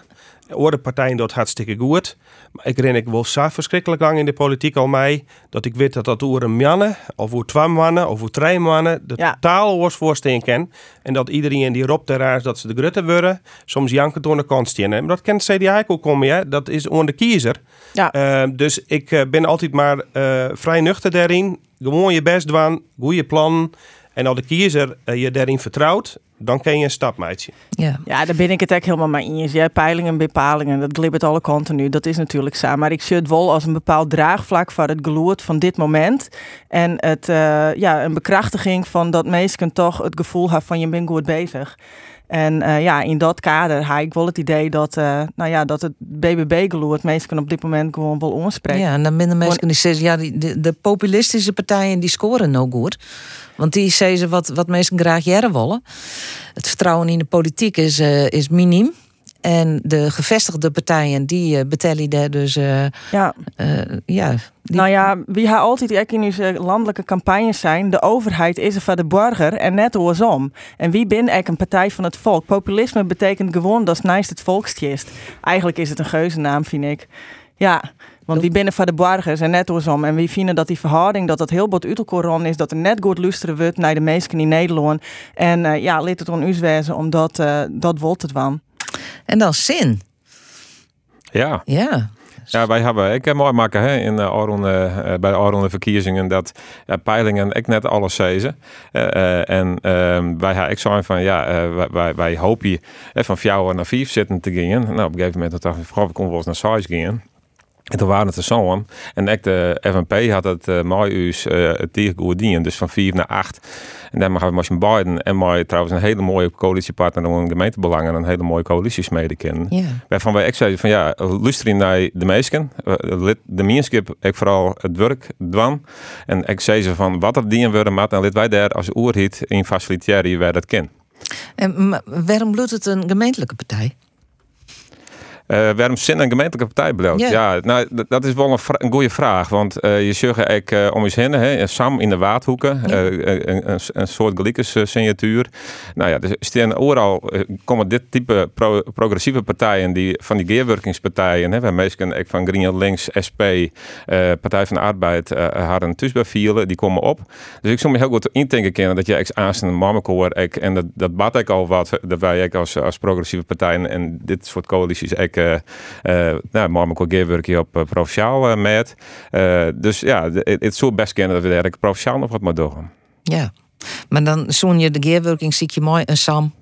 Orde partijen dat hartstikke goed. Maar ik ren ik wel zo verschrikkelijk lang in de politiek al mee. Dat ik weet dat dat over een mannen, of over twee mannen, of over drie mannen. de ja. totaal voorstellen ken. En dat iedereen die roept is dat ze de grutte worden. Soms janken door de kant stien. Maar dat kent CDA ook komen, ja. Dat is onder de kiezer. Ja. Uh, dus ik eh, ben altijd maar uh, vrij nuchter daarin. Gewoon je best doen, goede plan. En als de kiezer uh, je daarin vertrouwt, dan ken je een stapmeidje. Ja. ja, daar ben ik het eigenlijk helemaal mee eens. Ja, peilingen, bepalingen, dat glibbert alle kanten nu. Dat is natuurlijk zo. Maar ik zie het wel als een bepaald draagvlak voor het geloerd van dit moment. En het, uh, ja, een bekrachtiging van dat mensen toch het gevoel hebben van je bent goed bezig. En uh, ja, in dat kader heb ik wel het idee dat, uh, nou ja, dat het BBB-geloerd mensen op dit moment gewoon wel onspreken. Ja, en dan binnen mensen die zeggen, ja, die, de, de populistische partijen die scoren nou goed. Want die zeggen wat, wat mensen graag jaren willen. Het vertrouwen in de politiek is, uh, is miniem. En de gevestigde partijen, die uh, betellen daar dus... Uh, ja. ja Nou ja, wie haar altijd echt in deze landelijke campagnes zijn... de overheid is er voor de burger en net andersom. En wie ben ik een partij van het volk? Populisme betekent gewoon dat naast het volkstjest. Eigenlijk is het een geuzennaam, vind ik. Ja, want wie binnen van de burgers en net om. En wie vinden dat die verhouding, dat dat heel bot utelkoron is, dat er net goed luisteren wordt naar de meesten in Nederland. En ja, laat het on u wezen, omdat dat wordt het van. En dan zin. Ja. Ja. Ja, wij hebben ik heb mooi maken hè, in uh, Oranje, uh, bij de verkiezingen dat ja, peilingen ik net alles zezen. Uh, en ehm, wij hebben ik zo van ja, wij, wij hopen van jou naar vijf zitten te gaan. Nou, op een gegeven moment dacht ik, ik kon wel eens naar zes gaan. En toen waren het er zo En de FNP had het uh, mooi uus uh, tegen dus van 4 naar 8. En dan gaan we Biden en mooi trouwens een hele mooie coalitiepartner om gemeentebelangen een hele mooie coalitiesmede kennen. Yeah. Waarvan wij ik zeiden van ja, luister naar de meesten. De meesten ik vooral het werk doen. En ik zei ze van wat er dienen worden, maar dan lid wij daar als oerhit in faciliteren waar dat ken. En waarom bloedt het een gemeentelijke partij? Uh, waarom zin een gemeentelijke partij bloot? Ja, nou, dat is wel een, een goede vraag. Want uh, je zegt ik uh, om eens heen, hè, Sam in de Waardhoeken, een, een, een, soort gelijkes signatuur. Nou ja, dus staan overal komen dit type pro, progressieve partijen die van die geerwerkingspartijen, hè, meestal ik van Green Links, SP, Partij van de Arbeid, haar een vielen, die komen op. Dus ik zou me heel goed indenken kennen dat je ex aanstaan een ik en dat, dat bad ik al wat, dat wij als, als progressieve partijen en dit soort coalities ik ik uh, nou, maar ik op uh, provinciaal met. dus ja, het, zou best kennen dat we eigenlijk provinciaal nog wat maar doen. Ja, maar dan zoen je de geerwerking zie je mooi een Sam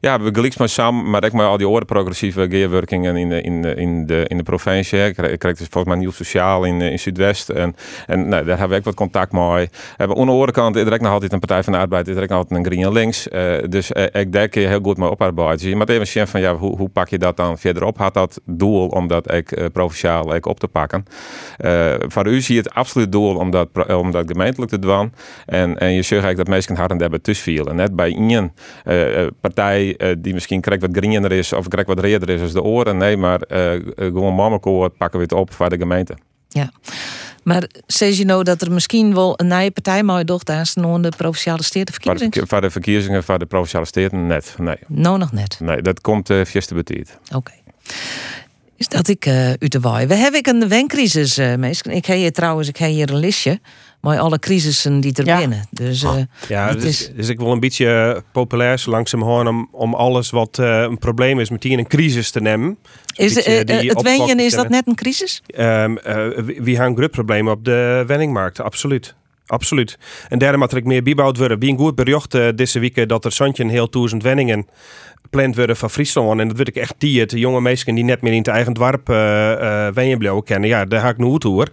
ja, we gelijk met Sam, maar ik maar al die oren progressieve geerwerkingen in de, in de, in de, in de provincie. Ik krijg dus volgens mij nieuw sociaal in, in Zuidwest. En, en nou, daar hebben ook wat contact mee. Hebben aan de andere kant direct nog altijd een Partij van de Arbeid, direct nog altijd een Green Links. Uh, dus uh, ik denk je heel goed mee oparbeiden. Dus je moet even zien van ja, hoe, hoe pak je dat dan verderop? Had dat doel om dat ik provinciaal ik op te pakken? voor u zie je het absoluut doel om dat, om dat gemeentelijk te doen. En, en je zegt eigenlijk dat mensen hard en hebben tussen vielen. Net bij één partij uh, die misschien krijgt wat greener is of krijgt wat reerder is als de oren. Nee, maar uh, gewoon mammerkoor pakken we het op voor de gemeente. Ja. Maar zeg je nou dat er misschien wel een nieuwe partij mooi dochter aan de provinciale stedenverkiezingen? Voor de verkiezingen van de provinciale steden net, nee. Nou nog net? Nee, dat komt uh, de Oké. Is dat ik uh, u te. We hebben een wencrisis, uh, meestal. Ik heb hier trouwens, ik heb hier een listje maar alle crisissen die er ja. binnen. Dus, uh, ja, dus, is... dus ik wil een beetje populair langzaam horen om, om alles wat uh, een probleem is meteen een crisis te nemen. Is, uh, het wenjen, is dat net een crisis? Um, wie hebben groot problemen op de wenningmarkt, absoluut. Absoluut. En daarom moet ik meer bijbouwd worden. Wie een goed bericht deze week dat er zo'n heel duizend wenningen gepland worden van Friesland. En dat weet ik echt die, het jonge mensen die net meer in het eigen dorp uh, uh, kennen. Ja, daar ga ik nu toe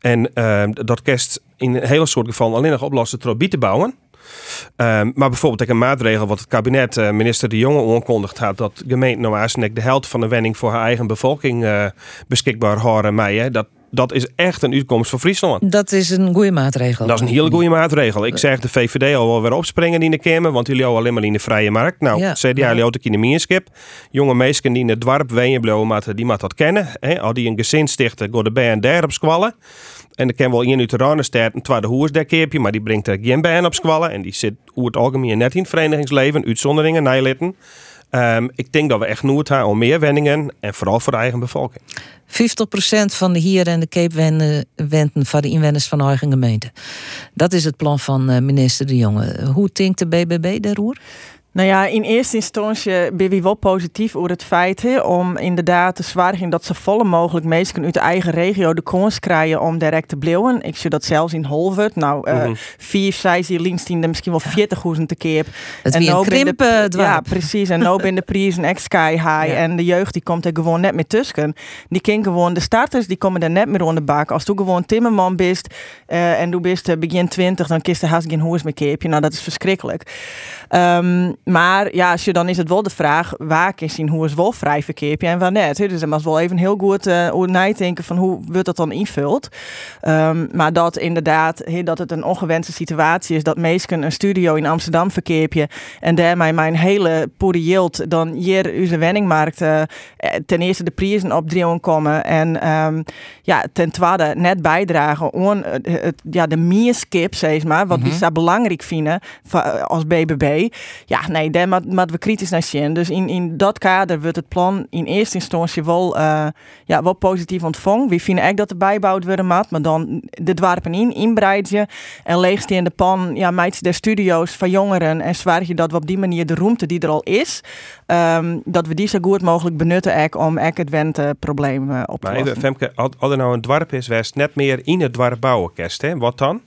En uh, dat kerst in een hele soort gevallen alleen nog oplossen door te bouwen. Um, maar bijvoorbeeld een maatregel wat het kabinet, uh, minister De Jonge, aankondigd had, dat gemeenten nou de helft van de wenning voor haar eigen bevolking beschikbaar houden mij. Dat, dat is echt een uitkomst voor Friesland. Dat is een goede maatregel. Dat is een hele goede maatregel. Ik zeg de VVD al wel weer opspringen in de Kamer, want jullie houden alleen maar in de vrije markt. Nou, Ja. CDA jullie ook in de meerskip. Jonge meisjes die in het dorp wenen maar die moet dat kennen. Al die een gezin stichten, går de bij en daar op squallen. En er kan wel één uit de Ranenstad, een tweede hoers keerpje, maar die brengt er geen bij op squallen. En die zit over het algemeen net in het verenigingsleven, uitzonderingen, nijlitten. Ehm, ik denk dat we echt nood hebben om meer wenningen en vooral voor de eigen bevolking. 50% van de hier en de Cape wenden, wenden van de inwoners van de eigen gemeente. Dat is het plan van eh, minister De Jonge. Hoe denkt de BBB daarover? Nou ja, in eerste instantie ben we wel positief over het feit hè, om inderdaad te zwaargen dat ze volle mogelijk mensen uit de eigen regio de kans krijgen om direct te blijven. Ik zie dat zelfs in Holvert. Nou, eh Mhm. vier, zes hier links die misschien wel 40 te keer. Het een nou ben de- Ja, precies. En nou ben de prijzen echt sky high. Ja. En de jeugd die komt er gewoon net meer tussen. Die kan gewoon, de starters die komen er net meer onder de bak. Als je gewoon timmerman bent eh, en du bent eh, begin 20, dan kist er haast geen hoers meer keepje. Nou, dat is verschrikkelijk. Ehm, maar ja, als je, dan is het wel de vraag, waar is zien hoe is wel vrij verkeerpje en waar net. Dus er moet wel even heel goed uh, nadenken van hoe wordt dat dan invult. Ehm, maar dat inderdaad, dat het een ongewenste situatie is dat mensen een studio in Amsterdam verkeerpje en daarmee mijn hele poerielt dan hier onze wenningmarkt eh, ten eerste de prijzen op drieën komen en ehm, ja, ten tweede net bijdragen aan ja, de meerskip, zeg maar, wat we zo belangrijk vinden als BBB. Ja, nee, daar moeten we kritisch naar zien. Dus in, in dat kader wordt het plan in eerste instantie wel, eh, ja, wel positief ontvangen. We vinden echt dat er bijbouwd worden moet, maar dan de dwarpen in, inbreidje en leegstaande pan, ja, meid de studio's van jongeren en zwaar je dat we op die manier de ruimte die er al is, ehm, dat we die zo goed mogelijk benutten ek, om ek het wenteprobleem eh, op te Maar lossen. even, Femke, als er nou een dorp is, west net meer in het dorp bouwen kerst, hè? Wat dan?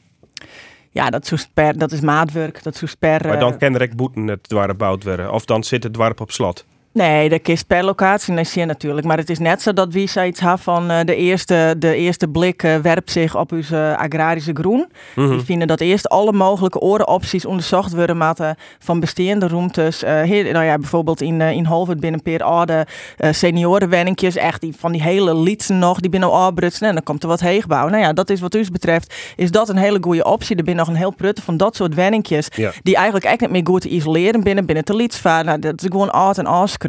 Ja, dat, is per, dat is maatwerk. Dat is per. Maar eh, dan kan er ook boeten het dorp gebouwd worden. Of dan zit het dorp op slot. Nee, dat is per locatie naar zien natuurlijk. Maar het is net zo dat wie zoiets had van eh, de, eerste, de eerste blik eh, werpt zich op uw eh, agrarische groen. Die vinden dat eerst alle mogelijke orenopties onderzocht worden moeten van bestaande ruimtes. Heel- nou ja, bijvoorbeeld in, in Holwert binnen paar oude seniorenwenningjes. Echt die, van die hele liedsen nog, die binnen afbrutsen. En dan komt er wat heegbouw. Nou ja, dat is wat u betreft, is dat een hele goede optie. Er zijn nog een heel prutte van dat soort wenningjes. Ja. Die eigenlijk echt niet meer goed te isoleren binnen, binnen te lietsvaar. Nou, dat is gewoon oud en afskreun.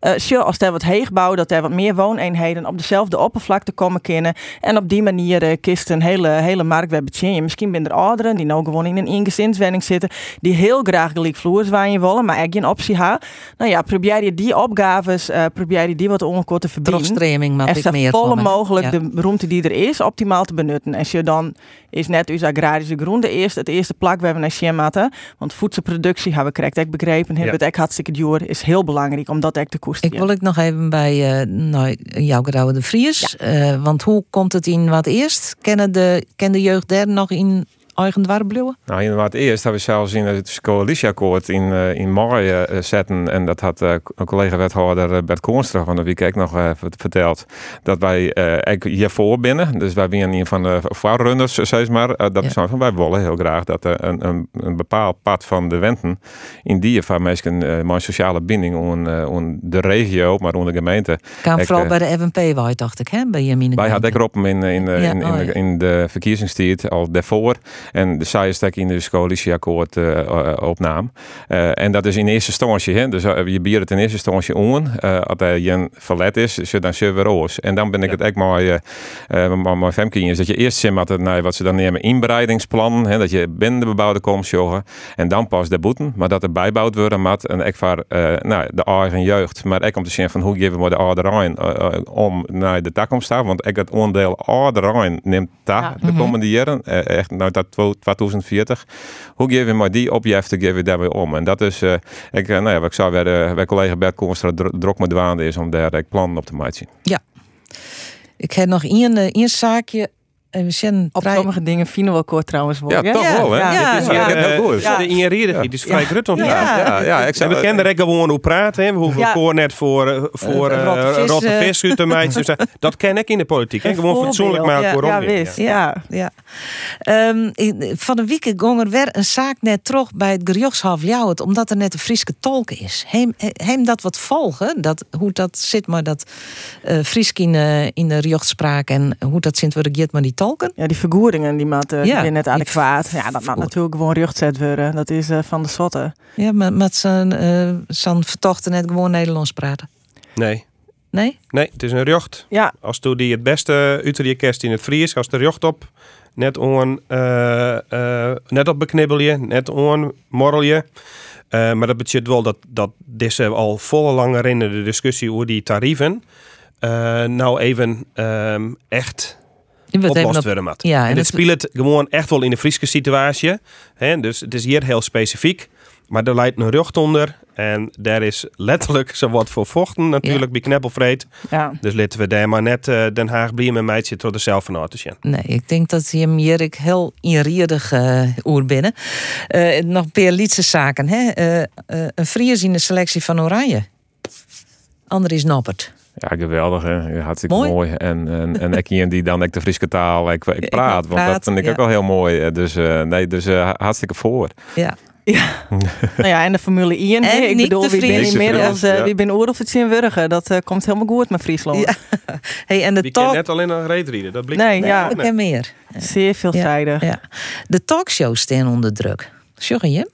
Eh als er wat heegbouw, dat er wat meer wooneenheden op dezelfde oppervlakte komen kunnen. En op die manier eh, kist een hele, hele markt weer. Misschien ben er ouderen die nou gewoon in een ingezinswenning zitten. Die heel graag gelijk vloerswaaien willen, maar echt geen optie hebben. Nou ja, probeer je die opgaves, eh, probeer je die wat ongeveer te verbieden. Terugstreming En ik meer volle komen. mogelijk Ja. de ruimte die er is optimaal te benutten. En als je dan is net uw agrarische groen de eerste, het eerste plak waar we naar Schermatten. Want voedselproductie, hebben we correct begrepen, hebben Ja. het ook hartstikke duur, is heel belangrijk om dat echt te koesteren. Ik wil ik nog even bij eh nou, jouw Grauwe de Vries. Eh, want hoe komt het in wat eerst? Kennen de, ken de jeugd daar nog in eigen dwarp? Nou, inderdaad, eerst hebben we zelfs in het coalitieakkoord in, eh, in mei eh, zetten. En dat had eh, een collega-wethouder Bert Koonstra van de Week ook nog vert- verteld. Dat wij hiervoor binnen. Dus wij zijn een van de voorrunners, zeg maar. Dat is van wij willen heel graag dat er een, een, een bepaald pad van de Wenten. in die van mensen mijn sociale binding aan de regio, maar aan de gemeente. Ik, vooral bij de FNP, waar dacht ik, hè? Bij Jamine Wij hadden ik op in, in, in, oh in de verkiezingstijd al daarvoor. En de is in dus coalitieakkoord eh, eh, opname. Eh, en dat is in eerste instantie, hè, dus je biedt het in eerste instantie. Eh als er je verlet is, zit dan zullen we roos. En dan ben ik het echt mooi, maar mijn Femke is dat je eerst zit met het, nou, wat ze dan nemen, inbreidingsplan. Hè, dat je binnen de bebouwde komt joggen. En dan pas de boeten. Maar dat er bijbouwd worden met en ik voor eh, nou, de eigen jeugd. Maar ik om te zien van hoe geven we de uh, om naar de toekomst te Want ik het onderdeel ouderijn neemt daar Ja. de komende jaren. echt nou dat 2040. Hoe geven we maar die opjeften geven we daarbij om? En dat is, eh, ik, eh, nou ja, ik zou weer, eh, mijn collega Bert Koonstra dro- drok met dwaande is om daar eh, plannen op te maken. Ik heb nog één, eh, één zaakje Op vrij- sommige dingen vinden we kort trouwens wel. Ja, toch wel, hè? ja, Dit is ja. heel goed. Ja. De inherierig, is vrij grut om te Ja. Ja, ja, ik En zou we kennen er ook gewoon hoe praten. Hè. We hoeven Ja. voor net voor, eh, voor Eh, eh, rotte vis, eh. uit eh, Dat ken ik in de politiek. hè. Een Gewoon fatsoenlijk maar Ja, voor Ja, wist. Ja. Ja. Ehm, van de week ging er weer een zaak net terug bij het gerechtshof Ljouwert, omdat er net een Frieske tolk is. Heem, heem dat wat volgen? Dat, hoe dat zit maar dat eh Friesk in, eh, in de rechtspraak en hoe dat zit we maar die tolken? Ja, die vergoedingen die maat uh, Ja, net adequaat. Ja, dat mag vergoed- natuurlijk gewoon rugzet worden. Dat is eh, van de zotte. Ja, maar met zijn, eh zijn vertochten net gewoon Nederlands praten. Nee. Nee? nee, het is een jocht. Ja, Als toen die het beste uit je kerst in het Fries, als de jocht op, net on, eh, eh, net op beknibbelje, net on morrelje. Eh, maar dat betekent wel dat, dat deze al volle lange in de discussie over die tarieven, eh, nou even ehm, echt Je oplost op- worden moet. Ja, en en het- het speelt gewoon echt wel in de Friese situatie. Hè? Dus het is hier heel specifiek. Maar er leidt een rug onder. En daar is letterlijk zo wat voor vochten natuurlijk bij Kneppelvreed. ja. Dus laten we daar maar net eh, Den Haag blieën met meidje tot de zelf van zien. Nee, ik denk dat hem hier ik heel inriedig uh, oer binnen. Eh, nog een paar lietse zaken. Hè? Een Fries in de selectie van Oranje. Andries Noppert. Ja, geweldig. Hè? Hartstikke Mooi. mooi. En, en, en ik die dan ik de Friese taal ik, ik Ik praat. Want dat vind ik ja. ook wel heel mooi. Eh, Dus, eh, nee, dus eh, hartstikke voor. Ja. nou ja, en de Formule 1. hè. En Ik bedoel, wie ben inmiddels Ja. eh, wie ben zien wurgen. Dat eh, komt helemaal goed met Friesland. Ja. Hey, en de talk... net alleen een reet rieden. Dat blijkt Nee, ja. Ik ken meer. Zeer veelzijdig. Ja. De talkshows staan onder druk. Sjoggen je?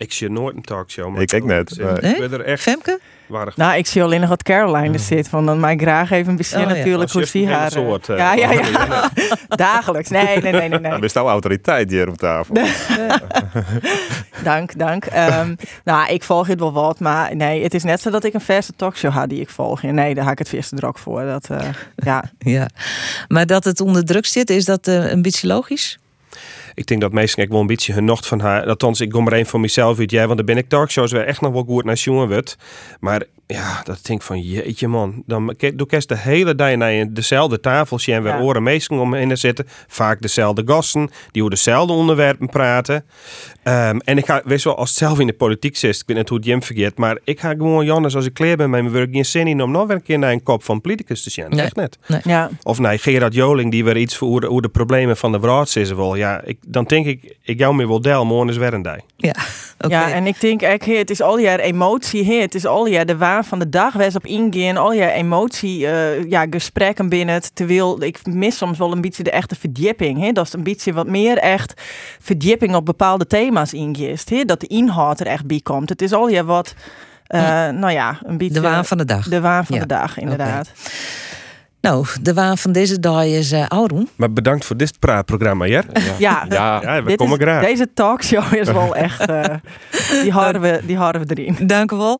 Ik zie nooit een talkshow. maar Ik ook net, Ik, maar- Nee? ik ben er echt Femke? waardig Nou, ik zie alleen nog wat Caroline er zit. Van dan mij graag even bezien Oh, ja. natuurlijk hoe zie haar. een soort, eh, ja, ja, ja. ja. Dagelijks. Nee, nee, nee, nee. nee. Er is nou autoriteit hier op tafel. Dank, dank. Ehm, nou, ik volg het wel wat, maar nee, het is net zo dat ik een verse talkshow had die ik volg. Nee, daar ga ik het eerste drok voor. Dat, eh, ja. Ja. Maar dat het onder druk zit, is dat eh, een beetje logisch? Ik denk dat meestal ik wel een beetje genocht van haar. Althans, ik kom er een van mezelf uit. Jij, want dan ben ik talkshows weer echt nog wel goed naar jongen wordt. Maar ja, dat denk ik van jeetje man. Dan doe ik de hele dag naar dezelfde tafeltje en weer Ja. oren meestal omheen te zitten. Vaak dezelfde gasten die over dezelfde onderwerpen praten. Ehm, en ik ga, weet wel, als het zelf in de politiek zit, ik weet niet hoe het Jim vergeet, maar ik ga gewoon Jannes als ik klaar ben met mijn werk geen zin in om nog weer een keer naar een kop van politicus te zien. Nee. Echt net. ja. Of nee, Gerard Joling die weer iets voor hoe de, hoe de problemen van de Braads is wel. Ja, ik, dan denk ik, ik jou me wel del, morgen is weer een dag. Ja. Ja, en ik denk echt, het is al jaar emotie, hè. het is al jaar de waan van de dag, wees op ingaan, al jaar emotie, eh, ja, gesprekken binnen het. Terwijl ik mis soms wel een beetje de echte verdieping, hè. dat is een beetje wat meer echt verdieping op bepaalde thema's ingist, hè. dat de inhoud er echt bij komt. Het is al jaar wat, eh, nou ja, een beetje De waan van de dag. de waan van Ja. de dag, inderdaad. Nou, de waan van deze dag is uh, Auron. Maar bedankt voor dit praatprogramma, Jer. Ja, Ja, Ja, we dit komen is- graag. deze talkshow is wel echt, eh, die, houden we, die houden we erin. Dank u wel.